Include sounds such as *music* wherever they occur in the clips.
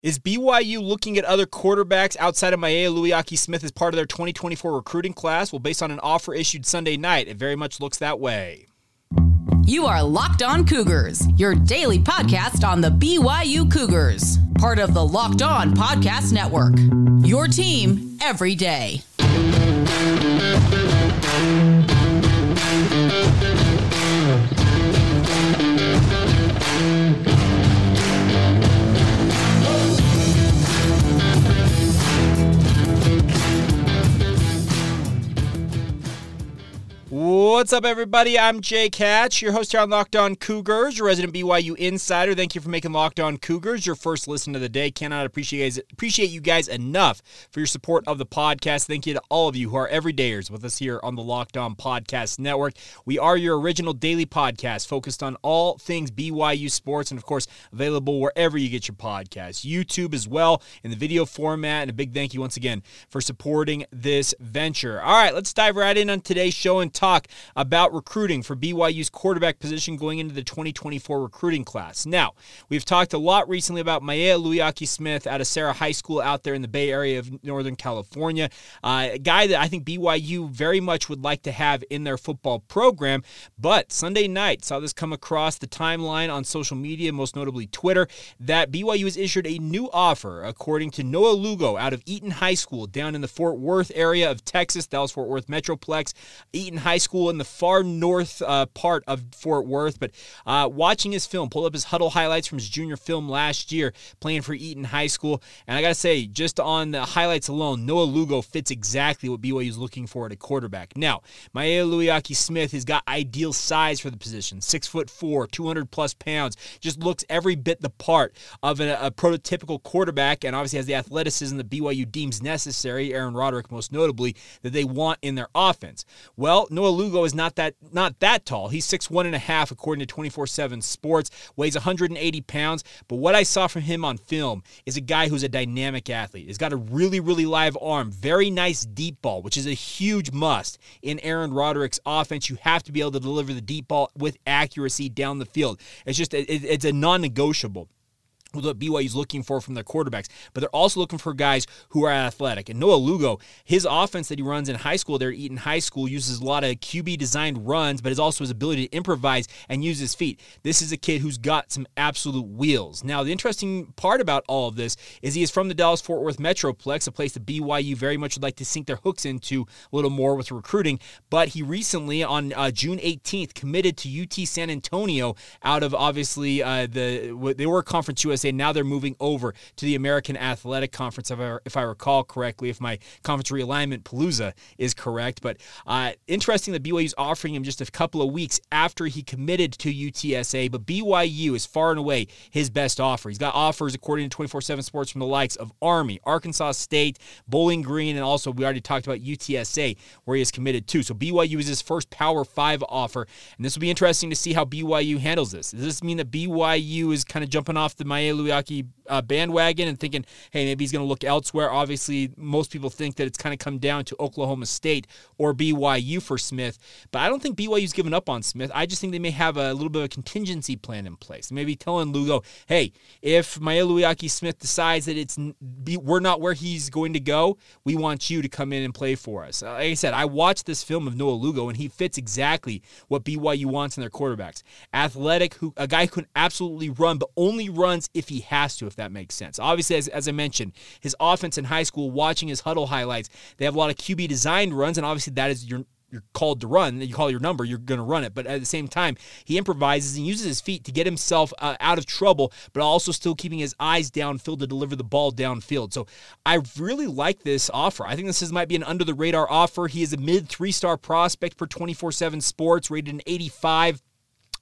Is BYU looking at other quarterbacks outside of Maealiuaki Smith as part of their 2024 recruiting class? Well, based on an offer issued Sunday night, it very much looks that way. You are Locked On Cougars, your daily podcast on the BYU Cougars, part of the Locked On Podcast Network. Your team every day. What's up, everybody? I'm Jake Hatch, your host here on Locked On Cougars, your resident BYU insider. Thank you for making Locked On Cougars your first listen of the day. Cannot appreciate appreciate you guys enough for your support of the podcast. Thank you to all of you who are everydayers with us here on the Locked On Podcast Network. We are your original daily podcast focused on all things BYU sports, and of course, available wherever you get your podcasts, YouTube as well in the video format. And a big thank you once again for supporting this venture. All right, let's dive right in on today's show and talk about recruiting for BYU's quarterback position going into the 2024 recruiting class. Now, we've talked a lot recently about Maealiuaki Smith out of Serra High School out there in the Bay Area of Northern California, uh, a guy that I think BYU very much would like to have in their football program. But Sunday night, saw this come across the timeline on social media, most notably Twitter, that BYU has issued a new offer, according to Noah Lugo out of Eaton High School down in the Fort Worth area of Texas, Dallas Fort Worth Metroplex. Eaton High School in the far north uh, part of Fort Worth. But uh, watching his film, pulled up his huddle highlights from his junior film last year, playing for Eaton High School. And I got to say, just on the highlights alone, Noah Lugo fits exactly what BYU is looking for at a quarterback. Now, Maealiuaki Smith has got ideal size for the position six foot four, 200 plus pounds, just looks every bit the part of a, a prototypical quarterback, and obviously has the athleticism that BYU deems necessary, Aaron Roderick most notably, that they want in their offense. Well, Noah Lugo is not that not that tall. He's six one and a half according to 24/7 Sports. Weighs 180 pounds. But what I saw from him on film is a guy who's a dynamic athlete. He's got a really really live arm. Very nice deep ball, which is a huge must in Aaron Roderick's offense. You have to be able to deliver the deep ball with accuracy down the field. It's just it, it's a non-negotiable what BYU is looking for from their quarterbacks, but they're also looking for guys who are athletic. And Noah Lugo, his offense that he runs in high school there at Eaton High School uses a lot of QB designed runs, but is also his ability to improvise and use his feet. This is a kid who's got some absolute wheels. Now, the interesting part about all of this is he is from the Dallas Fort Worth Metroplex, a place that BYU very much would like to sink their hooks into a little more with recruiting. But he recently, on uh, June 18th, committed to UT San Antonio out of obviously uh, the they were Conference USA USA. Now they're moving over to the American Athletic Conference, if I, if I recall correctly, if my conference realignment palooza is correct. But uh, interesting that BYU is offering him just a couple of weeks after he committed to UTSA. But BYU is far and away his best offer. He's got offers, according to 24 7 Sports, from the likes of Army, Arkansas State, Bowling Green, and also we already talked about UTSA, where he is committed to. So BYU is his first Power 5 offer. And this will be interesting to see how BYU handles this. Does this mean that BYU is kind of jumping off the Maealiuaki uh, bandwagon and thinking, hey, maybe he's going to look elsewhere. Obviously, most people think that it's kind of come down to Oklahoma State or BYU for Smith, but I don't think BYU's given up on Smith. I just think they may have a little bit of a contingency plan in place. Maybe telling Lugo, hey, if Luiaki Smith decides that it's we're not where he's going to go, we want you to come in and play for us. Uh, like I said, I watched this film of Noah Lugo, and he fits exactly what BYU wants in their quarterbacks. Athletic, who a guy who can absolutely run, but only runs if he has to, if that makes sense. Obviously, as, as I mentioned, his offense in high school, watching his huddle highlights, they have a lot of QB designed runs, and obviously that is your you're called to run, you call your number, you're going to run it. But at the same time, he improvises and uses his feet to get himself uh, out of trouble, but also still keeping his eyes downfield to deliver the ball downfield. So I really like this offer. I think this is, might be an under the radar offer. He is a mid three star prospect per 24 7 sports, rated an 85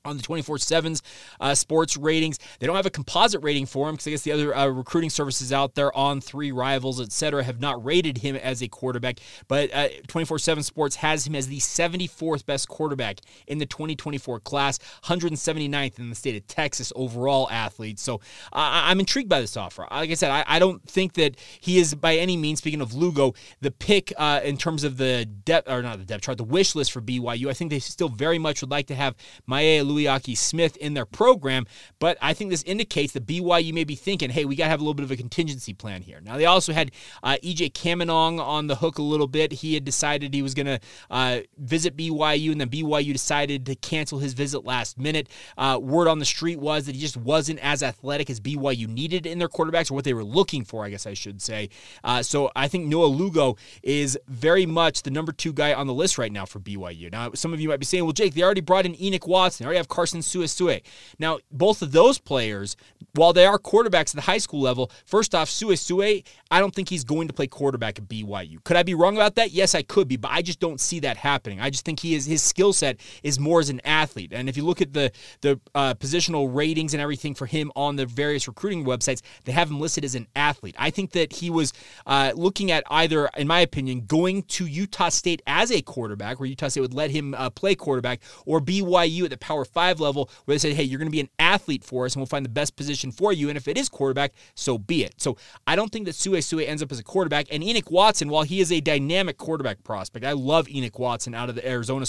on the 24 7's uh, sports ratings. They don't have a composite rating for him because I guess the other uh, recruiting services out there on three rivals, etc., have not rated him as a quarterback. But 24 uh, 7 Sports has him as the 74th best quarterback in the 2024 class, 179th in the state of Texas overall athlete. So I'm intrigued by this offer. Like I said, I, I, don't think that he is by any means, speaking of Lugo, the pick uh, in terms of the depth, or not the depth chart, the wish list for BYU. I think they still very much would like to have Maea Uluiyaki Smith in their program, but I think this indicates that BYU may be thinking, hey, we got to have a little bit of a contingency plan here. Now, they also had uh, EJ Caminong on the hook a little bit. He had decided he was going to uh, visit BYU, and then BYU decided to cancel his visit last minute. Uh, word on the street was that he just wasn't as athletic as BYU needed in their quarterbacks, or what they were looking for, I guess I should say. Uh, so I think Noah Lugo is very much the number two guy on the list right now for BYU. Now, some of you might be saying, well, Jake, they already brought in Enoch Watson. They already have Carson Suesue. Now, both of those players, while they are quarterbacks at the high school level, first off, Suesue, I don't think he's going to play quarterback at BYU. Could I be wrong about that? Yes, I could be, but I just don't see that happening. I just think he is his skill set is more as an athlete. And if you look at the the uh, positional ratings and everything for him on the various recruiting websites, they have him listed as an athlete. I think that he was uh, looking at either, in my opinion, going to Utah State as a quarterback, where Utah State would let him uh, play quarterback, or BYU at the Power Five level, where they said, "Hey, you're going to be an athlete for us, and we'll find the best position for you. And if it is quarterback, so be it." So I don't think that Suesue ends up as a quarterback. And Enoch Watson, while he is a dynamic quarterback prospect, I love Enoch Watson out of the Arizona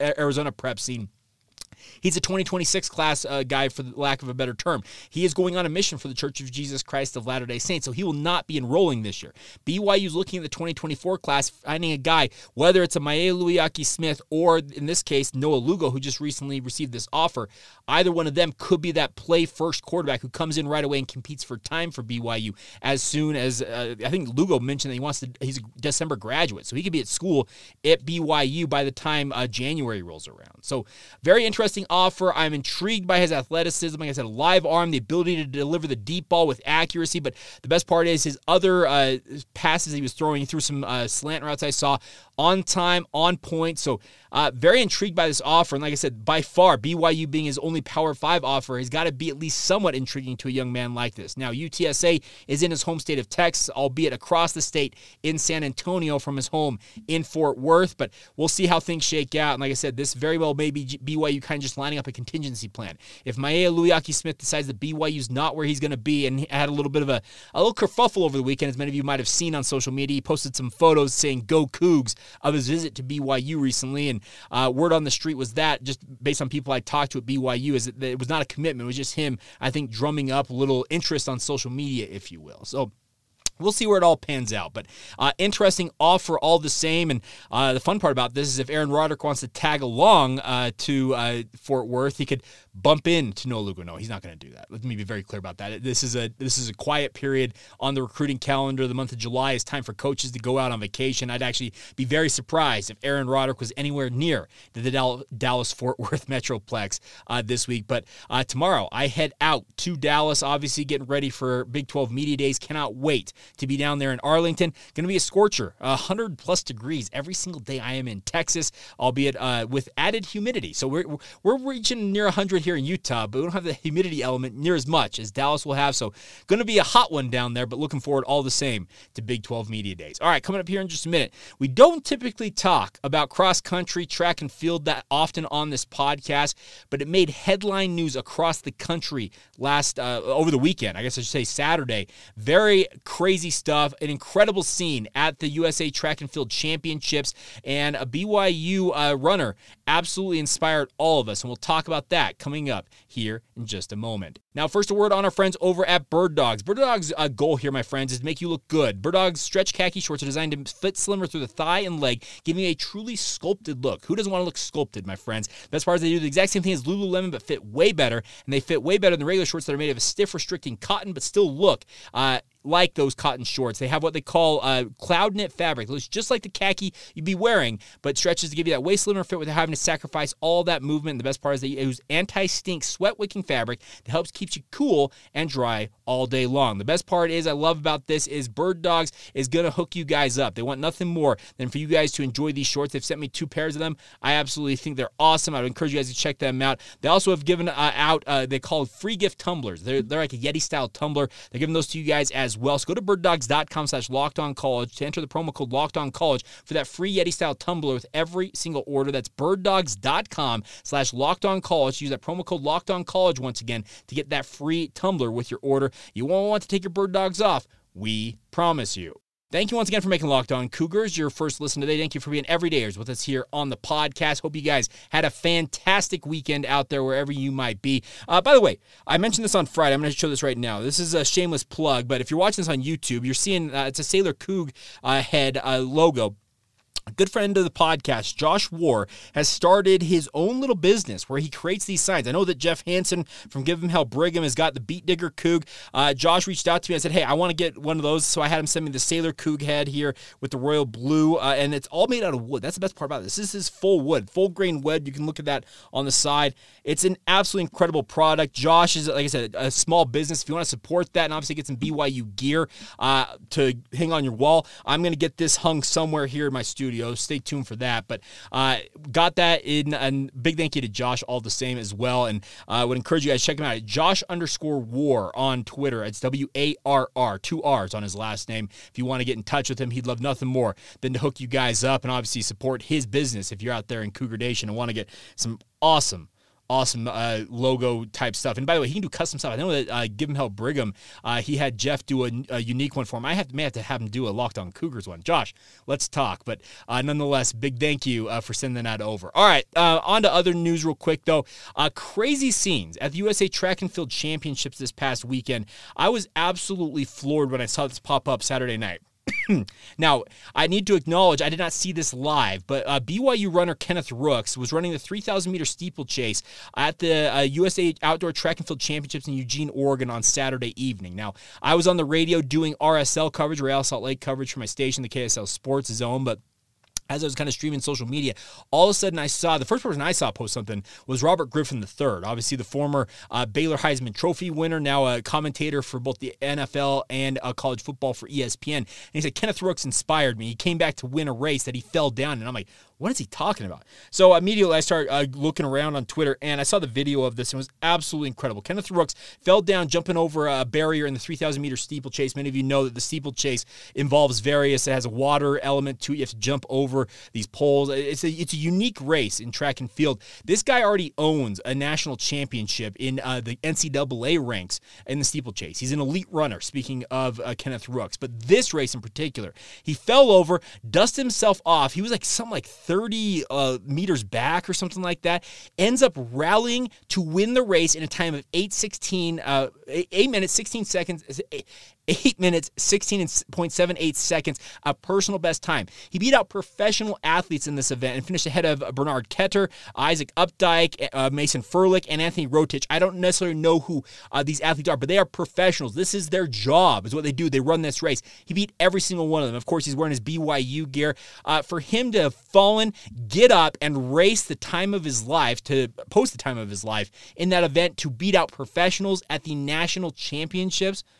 Arizona prep scene. He's a 2026 class uh, guy, for the lack of a better term. He is going on a mission for the Church of Jesus Christ of Latter day Saints, so he will not be enrolling this year. BYU is looking at the 2024 class, finding a guy, whether it's a Maealiuaki Smith or, in this case, Noah Lugo, who just recently received this offer. Either one of them could be that play first quarterback who comes in right away and competes for time for BYU as soon as uh, I think Lugo mentioned that he wants to, he's a December graduate, so he could be at school at BYU by the time uh, January rolls around. So, very interesting interesting offer. I'm intrigued by his athleticism. Like I said, live arm, the ability to deliver the deep ball with accuracy. But the best part is his other uh, passes he was throwing. Threw some uh, slant routes I saw on time, on point. So uh, very intrigued by this offer. And like I said, by far, BYU being his only Power 5 offer has got to be at least somewhat intriguing to a young man like this. Now, UTSA is in his home state of Texas, albeit across the state in San Antonio from his home in Fort Worth. But we'll see how things shake out. And like I said, this very well may be BYU kind of just lining up a contingency plan. If Maealiuaki Smith decides that BYU's not where he's going to be and had a little bit of a, a little kerfuffle over the weekend, as many of you might have seen on social media, he posted some photos saying, Go Cougs of his visit to BYU recently. And uh, word on the street was that, just based on people I talked to at BYU, is that it was not a commitment. It was just him, I think, drumming up a little interest on social media, if you will. So, We'll see where it all pans out, but uh, interesting offer all the same. And uh, the fun part about this is if Aaron Roderick wants to tag along uh, to uh, Fort Worth, he could bump into Noah Lugo. No, he's not going to do that. Let me be very clear about that. This is a this is a quiet period on the recruiting calendar. The month of July is time for coaches to go out on vacation. I'd actually be very surprised if Aaron Roderick was anywhere near the Dallas Fort Worth *laughs* Metroplex uh, this week. But uh, tomorrow I head out to Dallas, obviously getting ready for Big 12 Media Days. Cannot wait to be down there in Arlington. Going to be a scorcher, 100 plus degrees every single day I am in Texas, albeit uh, with added humidity. So we're, we're reaching near 100 here in Utah, but we don't have the humidity element near as much as Dallas will have. So going to be a hot one down there, but looking forward all the same to Big 12 Media Days. All right, coming up here in just a minute. We don't typically talk about cross country, track, and field that often on this podcast, but it made headline news across the country last uh, over the weekend. I guess I should say Saturday. Very crazy stuff. An incredible scene at the USA Track and Field Championships, and a BYU uh, runner absolutely inspired all of us. And we'll talk about that up here in just a moment. Now, first, a word on our friends over at Bird Dogs. Bird Dogs' uh, goal here, my friends, is to make you look good. Bird Dogs stretch khaki shorts are designed to fit slimmer through the thigh and leg, giving a truly sculpted look. Who doesn't want to look sculpted, my friends? Best part is they do the exact same thing as Lululemon, but fit way better, and they fit way better than regular shorts that are made of a stiff, restricting cotton, but still look uh, like those cotton shorts. They have what they call uh, cloud knit fabric. It looks just like the khaki you'd be wearing, but stretches to give you that waist slimmer fit without having to sacrifice all that movement. And the best part is they use anti-stink sweat wicking fabric that helps keep you cool and dry all day long. The best part is I love about this is Bird Dogs is going to hook you guys up. They want nothing more than for you guys to enjoy these shorts. They've sent me two pairs of them. I absolutely think they're awesome. I would encourage you guys to check them out. They also have given uh, out, uh, they call free gift tumblers. They're, they're like a Yeti style tumbler. They're giving those to you guys as well. So go to Bird birddogs.com slash locked on college to enter the promo code locked on college for that free Yeti style tumbler with every single order. That's birddogs.com slash locked on college. Use that promo code locked on college once again to get that free tumbler with your order. You won't want to take your bird dogs off. We promise you. Thank you once again for making Locked On Cougars your first listen today. Thank you for being everydayers with us here on the podcast. Hope you guys had a fantastic weekend out there wherever you might be. Uh, by the way, I mentioned this on Friday. I'm going to show this right now. This is a shameless plug, but if you're watching this on YouTube, you're seeing uh, it's a Sailor Coug uh, head uh, logo a good friend of the podcast, Josh Warr, has started his own little business where he creates these signs. I know that Jeff Hansen from Give Him Hell Brigham has got the Beat Digger Coug. Uh, Josh reached out to me and said, Hey, I want to get one of those. So I had him send me the Sailor Coug head here with the royal blue, uh, and it's all made out of wood. That's the best part about this. This is full wood, full grain wood. You can look at that on the side. It's an absolutely incredible product. Josh is, like I said, a small business. If you want to support that and obviously get some BYU gear uh, to hang on your wall, I'm going to get this hung somewhere here in my studio Stay tuned for that. But uh, got that in, and big thank you to Josh all the same as well. And I uh, would encourage you guys check him out at Josh underscore Warr on Twitter. It's W A R R, two R's on his last name. If you want to get in touch with him, he'd love nothing more than to hook you guys up and obviously support his business if you're out there in Cougar Nation and want to get some awesome awesome uh, logo type stuff. And by the way, he can do custom stuff. I know that uh, Give Him Hell Brigham, uh, he had Jeff do a, a, unique one for him. I have may have to have him do a Locked On Cougars one. Josh, let's talk. But uh, nonetheless, big thank you uh, for sending that over. All right, uh, on to other news real quick though. crazy scenes at the USA Track and Field Championships this past weekend. I was absolutely floored when I saw this pop up Saturday night. *clears throat* now, I need to acknowledge I did not see this live, but uh, BYU runner Kenneth Rooks was running the 3,000 meter steeplechase at the uh, USA Outdoor Track and Field Championships in Eugene, Oregon on Saturday evening. Now, I was on the radio doing RSL coverage, Real Salt Lake coverage for my station, the KSL Sports Zone, but as I was kind of streaming social media, all of a sudden I saw the first person I saw post something was Robert Griffin III, obviously the former uh, Baylor Heisman Trophy winner, now a commentator for both the NFL and uh, college football for ESPN. And he said Kenneth Rooks inspired me. He came back to win a race that he fell down, and I'm like, what is he talking about? So immediately I started uh, looking around on Twitter and I saw the video of this and it was absolutely incredible. Kenneth Rooks fell down jumping over a barrier in the 3,000 meter steeplechase. Many of you know that the steeplechase involves various, it has a water element to it. You have to jump over these poles. It's a, it's a unique race in track and field. This guy already owns a national championship in uh, the NCAA ranks in the steeplechase. He's an elite runner, speaking of uh, Kenneth Rooks. But this race in particular, he fell over, dusted himself off. He was like something like 30 uh, meters back or something like that, ends up rallying to win the race in a time of 8:16, uh, 8 minutes 16 seconds, 8 minutes, 16.78 seconds, a personal best time. He beat out professional athletes in this event and finished ahead of Bernard Keter, Isaac Updike, uh, Mason Ferlic, and Anthony Rotich. I don't necessarily know who uh, these athletes are, but they are professionals. This is their job, is what they do. They run this race. He beat every single one of them. Of course, he's wearing his BYU gear. Uh, for him to have fallen, get up, and race the time of his life, to post the time of his life in that event to beat out professionals at the national championships –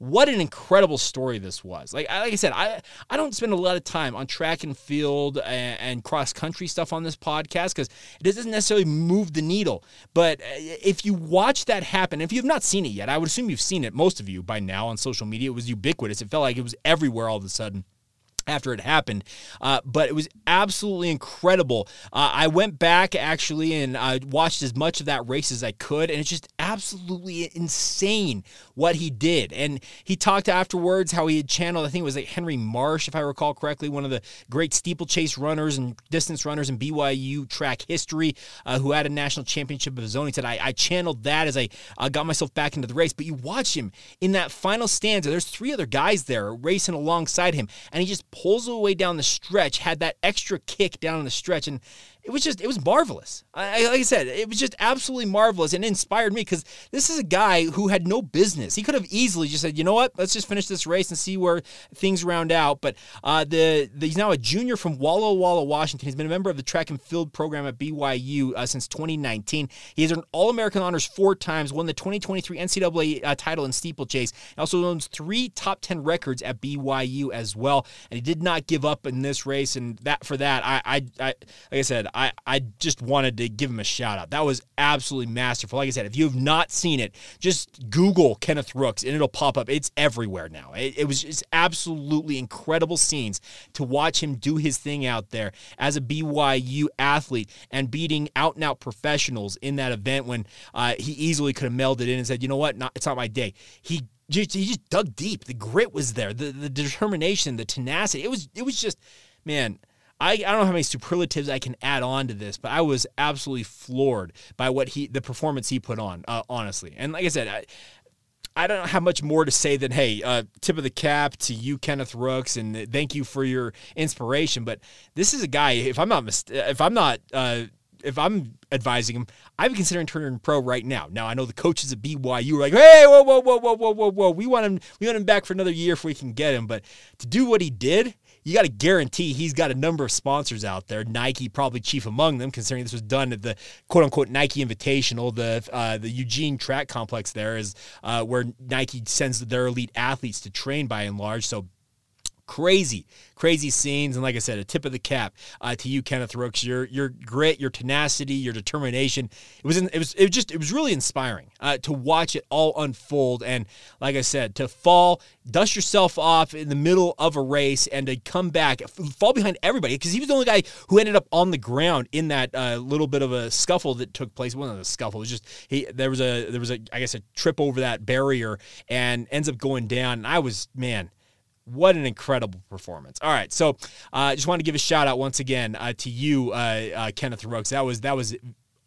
what an incredible story this was. Like, like I said, I, I don't spend a lot of time on track and field and, and cross country stuff on this podcast because it doesn't necessarily move the needle. But uh, if you watch that happen, if you have not seen it yet, I would assume you've seen it, most of you by now on social media. It was ubiquitous. It felt like it was everywhere all of a sudden after it happened. Uh, but it was absolutely incredible. Uh, I went back actually and I watched as much of that race as I could, and it's just absolutely insane what he did. And he talked afterwards how he had channeled, I think it was like Henry Marsh, if I recall correctly, one of the great steeplechase runners and distance runners in BYU track history, uh, who had a national championship of his own. He said, I, I channeled that as I got myself back into the race. But you watch him in that final stanza, there's three other guys there racing alongside him, and he just pulls away down the stretch, had that extra kick down the stretch, and it was just it was marvelous. I, like I said, it was just absolutely marvelous and inspired me because this is a guy who had no business. He could have easily just said, you know what, let's just finish this race and see where things round out. But uh, the, the, he's now a junior from Walla Walla, Washington. He's been a member of the track and field program at BYU uh, since 2019. He has earned All American honors four times, won the 2023 NCAA uh, title in steeplechase. He also owns three top 10 records at BYU as well, and he did not give up in this race. And that for that, I, I, I like I said. I just wanted to give him a shout out. That was absolutely masterful. Like I said, if you have not seen it, just Google Kenneth Rooks and it'll pop up. It's everywhere now. It, it was just absolutely incredible scenes to watch him do his thing out there as a BYU athlete and beating out and out professionals in that event when uh, he easily could have melded in and said, you know what, not, it's not my day. He he just dug deep. The grit was there, the the determination, the tenacity. It was it was just, man. I, I don't know how many superlatives I can add on to this, but I was absolutely floored by what he the performance he put on, uh, honestly. And like I said, I, I don't have much more to say than hey, uh, tip of the cap to you, Kenneth Rooks, and thank you for your inspiration. But this is a guy. If I'm not mis- if I'm not uh, if I'm advising him, I'd be considering turning pro right now. Now I know the coaches at BYU are like, hey, whoa, whoa, whoa, whoa, whoa, whoa, whoa. We want him, we want him back for another year if we can get him. But to do what he did, you got to guarantee he's got a number of sponsors out there. Nike probably chief among them, considering this was done at the quote unquote Nike Invitational, the uh, the Eugene Track Complex. There is uh, where Nike sends their elite athletes to train by and large. So crazy, crazy scenes. And like I said, a tip of the cap uh, to you, Kenneth Rooks. Your your grit, your tenacity, your determination. It was in, it was it was just it was really inspiring uh, to watch it all unfold. And like I said, to fall, dust yourself off in the middle of a race, and to come back, fall behind everybody because he was the only guy who ended up on the ground in that uh, little bit of a scuffle that took place. It wasn't a scuffle. It was just he there was a there was a I guess a trip over that barrier and ends up going down. And I was man what an incredible performance! All right, so I uh, just want to give a shout out once again uh, to you, uh, uh Kenneth Rooks. That was that was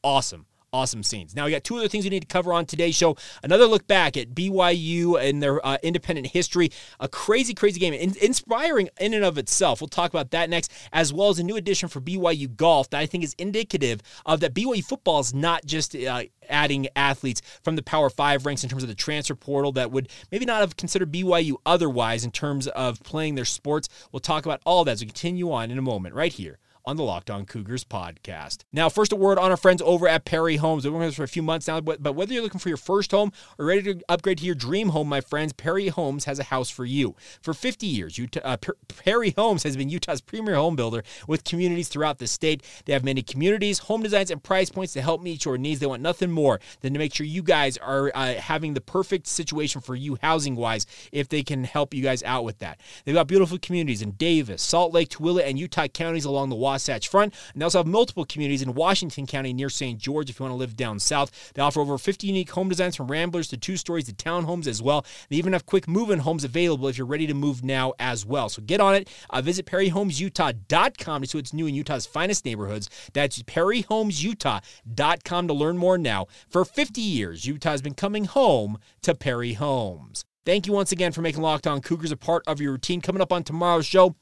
awesome awesome scenes. Now, we got two other things we need to cover on today's show. Another look back at BYU and their uh, independent history. A crazy, crazy game, in- inspiring in and of itself. We'll talk about that next, as well as a new addition for BYU golf that I think is indicative of that BYU football is not just uh, adding athletes from the Power Five ranks in terms of the transfer portal that would maybe not have considered BYU otherwise in terms of playing their sports. We'll talk about all that as we continue on in a moment, right here on the Locked On Cougars podcast. Now, first a word on our friends over at Perry Homes. We've been with for a few months now, but, but whether you're looking for your first home or ready to upgrade to your dream home, my friends, Perry Homes has a house for you. For 50 years, Utah, uh, Perry Homes has been Utah's premier home builder with communities throughout the state. They have many communities, home designs, and price points to help meet your needs. They want nothing more than to make sure you guys are uh, having the perfect situation for you housing wise if they can help you guys out with that. They've got beautiful communities in Davis, Salt Lake, Tooele, and Utah counties along the Wasatch Front. And they also have multiple communities in Washington County near St. George if you want to live down south. They offer over 50 unique home designs from ramblers to two stories to townhomes as well. They even have quick move in homes available if you're ready to move now as well. So get on it. Uh, visit PerryHomesUtah.com to see what's new in Utah's finest neighborhoods. That's PerryHomesUtah.com to learn more now. For 50 years, Utah has been coming home to Perry Homes. Thank you once again for making Locked On Cougars a part of your routine. Coming up on tomorrow's show,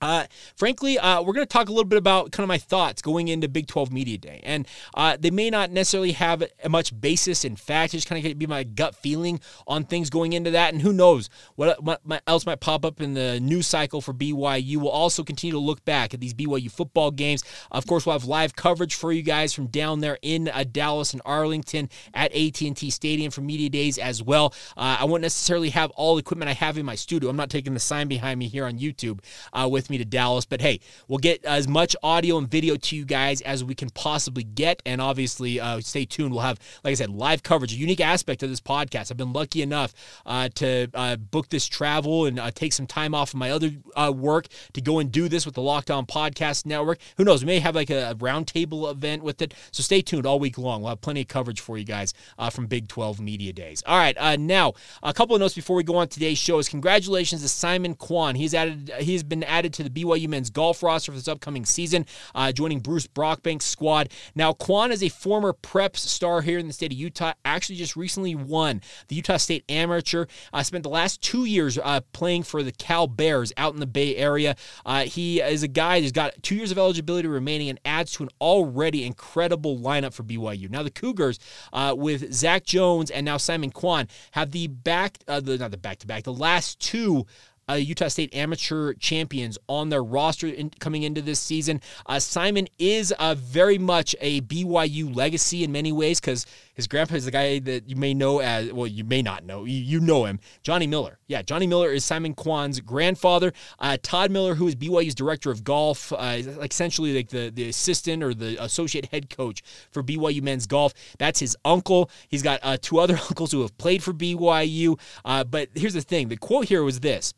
uh, frankly, uh, we're going to talk a little bit about kind of my thoughts going into Big 12 Media Day. And uh, they may not necessarily have a much basis in fact, just kind of be my gut feeling on things going into that. And who knows what, what, else might pop up in the news cycle for BYU. We'll also continue to look back at these BYU football games. Of course, we'll have live coverage for you guys from down there in uh, Dallas and Arlington at AT&T Stadium for Media Days as well. Uh, I won't necessarily have all the equipment I have in my studio. I'm not taking the sign behind me here on YouTube uh, with me to Dallas. But hey, we'll get as much audio and video to you guys as we can possibly get. And obviously, uh, stay tuned. We'll have, like I said, live coverage, a unique aspect of this podcast. I've been lucky enough uh, to uh, book this travel and uh, take some time off of my other uh, work to go and do this with the Locked On Podcast Network. Who knows? We may have like a, a roundtable event with it. So stay tuned all week long. We'll have plenty of coverage for you guys uh, from Big 12 Media Days. All right, now a couple of notes before we go on today's show is congratulations to Simon Kwon. He's added. He's been added to the BYU men's golf roster for this upcoming season, uh, joining Bruce Brockbank's squad. Now, Kwon is a former preps star here in the state of Utah, actually just recently won the Utah State Amateur. Uh, spent the last two years uh, playing for the Cal Bears out in the Bay Area. Uh, he is a guy who's got two years of eligibility remaining and adds to an already incredible lineup for BYU. Now, the Cougars, uh, with Zach Jones and now Simon Kwon, have the back, uh, the, not the back to back, the last two uh, Utah State amateur champions on their roster in, coming into this season. Uh, Simon is uh, very much a BYU legacy in many ways because his grandpa is the guy that you may know as well. You may not know. You, you know him, Johnny Miller. Yeah, Johnny Miller is Simon Kwon's grandfather. Uh, Todd Miller, who is BYU's director of golf, uh, essentially like the the assistant or the associate head coach for BYU men's golf. That's his uncle. He's got two other *laughs* uncles who have played for BYU. but here's the thing: the quote here was this.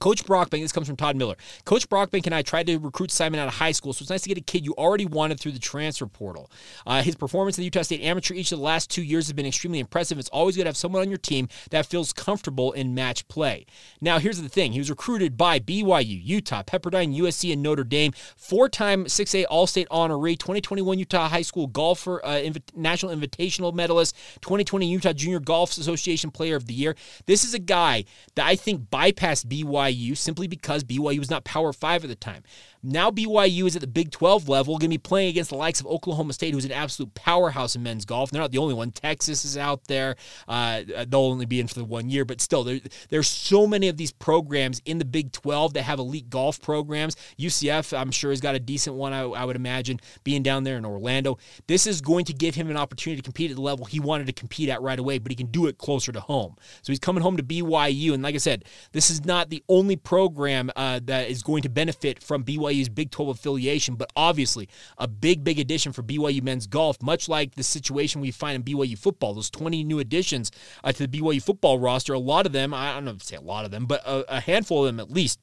Coach Brockbank, this comes from Todd Miller. Coach Brockbank and I tried to recruit Simon out of high school, so it's nice to get a kid you already wanted through the transfer portal. Uh, his performance in the Utah State Amateur each of the last two years has been extremely impressive. It's always good to have someone on your team that feels comfortable in match play. Now, here's the thing he was recruited by BYU, Utah, Pepperdine, USC, and Notre Dame. Four time 6A All State honoree, 2021 Utah High School Golfer, uh, National Invitational medalist, 2020 Utah Junior Golf Association Player of the Year. This is a guy that I think bypassed BYU BYU simply because BYU was not Power 5 at the time. Now BYU is at the Big 12 level, going to be playing against the likes of Oklahoma State, who's an absolute powerhouse in men's golf. They're not the only one. Texas is out there. Uh, they'll only be in for the one year, but still, there, there's so many of these programs in the Big 12 that have elite golf programs. UCF, I'm sure, has got a decent one, I, I would imagine, being down there in Orlando. This is going to give him an opportunity to compete at the level he wanted to compete at right away, but he can do it closer to home. So he's coming home to BYU. And like I said, this is not the only program uh, that is going to benefit from BYU BYU's Big 12 affiliation, but obviously a big, big addition for BYU men's golf, much like the situation we find in BYU football. Those 20 new additions uh, to the BYU football roster, a lot of them, I don't know if say a lot of them, but a, a handful of them at least.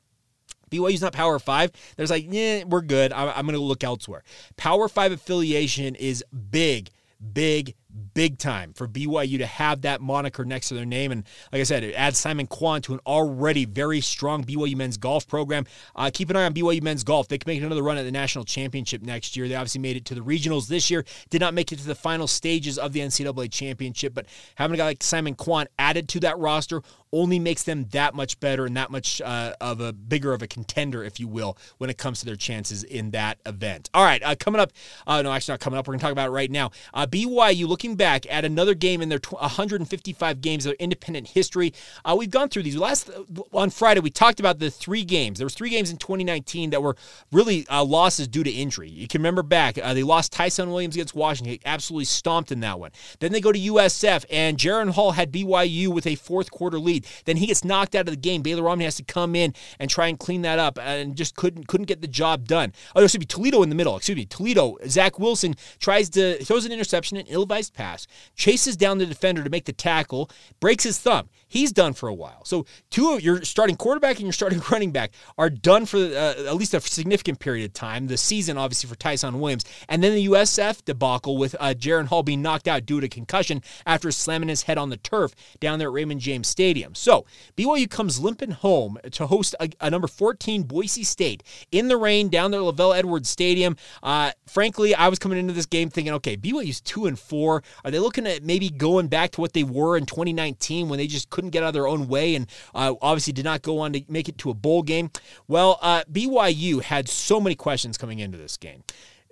BYU's not Power Five. There's like, yeah, we're good. I'm, I'm going to look elsewhere. Power Five affiliation is big, big, big time for BYU to have that moniker next to their name. And like I said, it adds Simon Kwon to an already very strong BYU men's golf program. Uh, keep an eye on BYU men's golf. They can make another run at the national championship next year. They obviously made it to the regionals this year, did not make it to the final stages of the NCAA championship, but having a guy like Simon Kwon added to that roster only makes them that much better and that much uh, of a bigger of a contender, if you will, when it comes to their chances in that event. All right, uh, coming up, uh, no, actually not coming up. We're going to talk about it right now. Uh, BYU looking back at another game in their 155 games of independent history. Uh, we've gone through these. Last on Friday, we talked about the three games. There was three games in 2019 that were really uh, losses due to injury. You can remember back, they lost Ty'Son Williams against Washington, absolutely stomped in that one. Then they go to USF, and Jaren Hall had BYU with a fourth quarter lead. Then he gets knocked out of the game. Baylor Romney has to come in and try and clean that up, and just couldn't couldn't get the job done. Oh, excuse me, Toledo in the middle. Excuse me, Toledo. Zach Wilson tries to throws an interception, an ill-advised pass, chases down the defender to make the tackle, breaks his thumb. He's done for a while. So two of your starting quarterback and your starting *laughs* running back are done for uh, at least a significant period of time. The season, obviously, for Ty'Son Williams, and then the USF debacle with uh, Jaren Hall being knocked out due to concussion after slamming his head on the turf down there at Raymond James Stadium. So BYU comes limping home to host a, a number 14 Boise State in the rain down there at LaVell Edwards Stadium. Uh, frankly, I was coming into this game thinking, okay, BYU's two and four. Are they looking at maybe going back to what they were in 2019 when they just couldn't get out of their own way and uh, obviously did not go on to make it to a bowl game? Well, uh, BYU had so many questions coming into this game.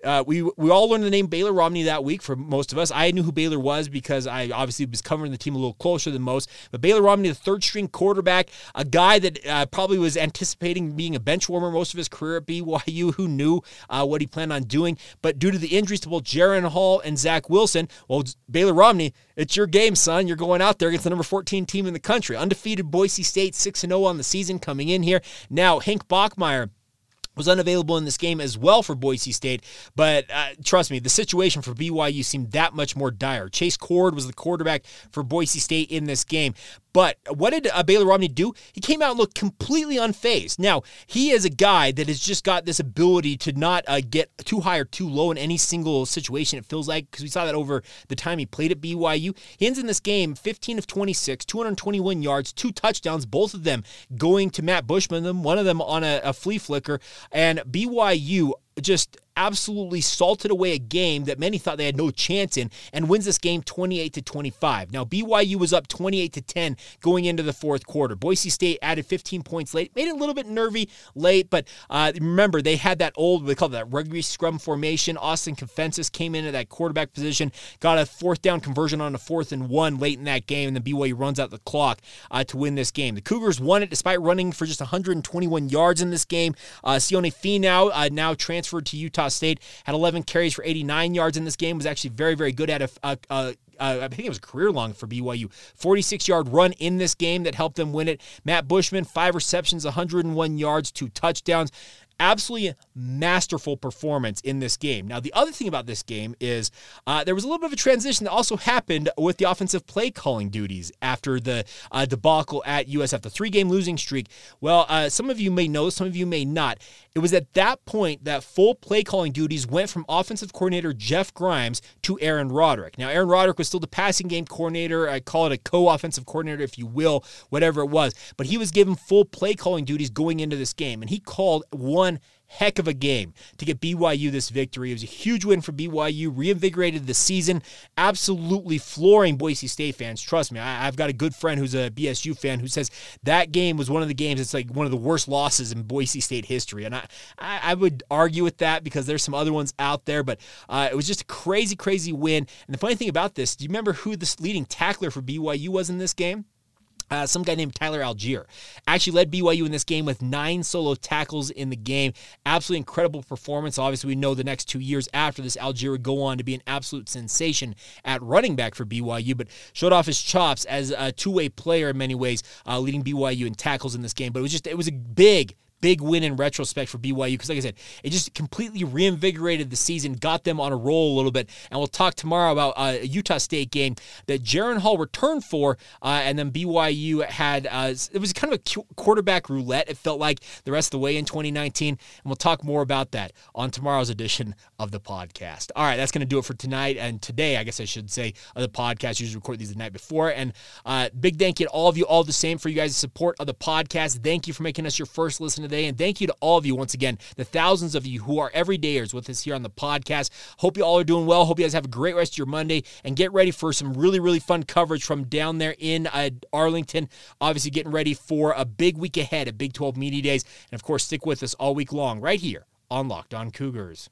Uh, we we all learned the name Baylor Romney that week for most of us. I knew who Baylor was because I obviously was covering the team a little closer than most. But Baylor Romney, the third string quarterback, a guy that uh, probably was anticipating being a bench warmer most of his career at BYU. Who knew uh, what he planned on doing? But due to the injuries to both Jaren Hall and Zach Wilson, well, Baylor Romney, it's your game, son. You're going out there against the number 14 team in the country, undefeated Boise State, six and zero oh on the season, coming in here now. Hank Bachmeier was unavailable in this game as well for Boise State. But uh, trust me, the situation for BYU seemed that much more dire. Chase Cord was the quarterback for Boise State in this game. But what did uh, Baylor Romney do? He came out and looked completely unfazed. Now, he is a guy that has just got this ability to not uh, get too high or too low in any single situation, it feels like, because we saw that over the time he played at BYU. He ends in this game 15 of 26, 221 yards, two touchdowns, both of them going to Matt Bushman, one of them on a, a flea flicker. And BYU just absolutely salted away a game that many thought they had no chance in and wins this game 28 to 25. Now BYU was up 28 to 10 going into the fourth quarter. Boise State added 15 points late, made it a little bit nervy late, but uh, remember they had that old they call that rugby scrum formation. Austin Kafentzis came in at that quarterback position, got a fourth down conversion on a fourth and one late in that game, and then BYU runs out the clock uh, to win this game. The Cougars won it despite running for just 121 yards in this game. Uh, Sione Finau uh, now transferred to Utah State, had 11 carries for 89 yards in this game, was actually very, very good at a, a, a uh, I think it was career long for BYU. 46 yard run in this game that helped them win it. Matt Bushman, five receptions, 101 yards, two touchdowns absolutely masterful performance in this game. Now, the other thing about this game is uh, there was a little bit of a transition that also happened with the offensive play calling duties after the uh, debacle at USF, the three game losing streak. Well, uh, some of you may know, some of you may not. It was at that point that full play calling duties went from offensive coordinator Jeff Grimes to Aaron Roderick. Now, Aaron Roderick was still the passing game coordinator. I call it a co offensive coordinator, if you will, whatever it was. But he was given full play calling duties going into this game, and he called one heck of a game to get BYU this victory. It was a huge win for BYU, reinvigorated the season, absolutely flooring Boise State fans. Trust me, I, have got a good friend who's a BSU fan who says that game was one of the games that's like one of the worst losses in Boise State history. And I, I, would argue with that because there's some other ones out there, but uh, it was just a crazy, crazy win. And the funny thing about this, do you remember who the leading tackler for BYU was in this game? Uh, some guy named Tyler Allgeier actually led BYU in this game with nine solo tackles in the game. Absolutely incredible performance. Obviously, we know the next two years after this, Allgeier would go on to be an absolute sensation at running back for BYU, but showed off his chops as a two way player in many ways, uh, leading BYU in tackles in this game. But it was just, it was a big, big win in retrospect for BYU because, like I said, it just completely reinvigorated the season, got them on a roll a little bit. And we'll talk tomorrow about uh, a Utah State game that Jaren Hall returned for, uh, and then BYU had uh, it was kind of a quarterback roulette. It felt like the rest of the way in 2019, and we'll talk more about that on tomorrow's edition of the podcast. All right, that's going to do it for tonight and today. I guess I should say of the podcast. Usually record these the night before, and uh, big thank you to all of you, all the same for you guys' support of the podcast. Thank you for making us your first listen today. And thank you to all of you once again, the thousands of you who are everydayers with us here on the podcast. Hope you all are doing well. Hope you guys have a great rest of your Monday and get ready for some really, really fun coverage from down there in uh, Arlington. Obviously, getting ready for a big week ahead at Big 12 Media Days. And of course, stick with us all week long right here on Locked On Cougars.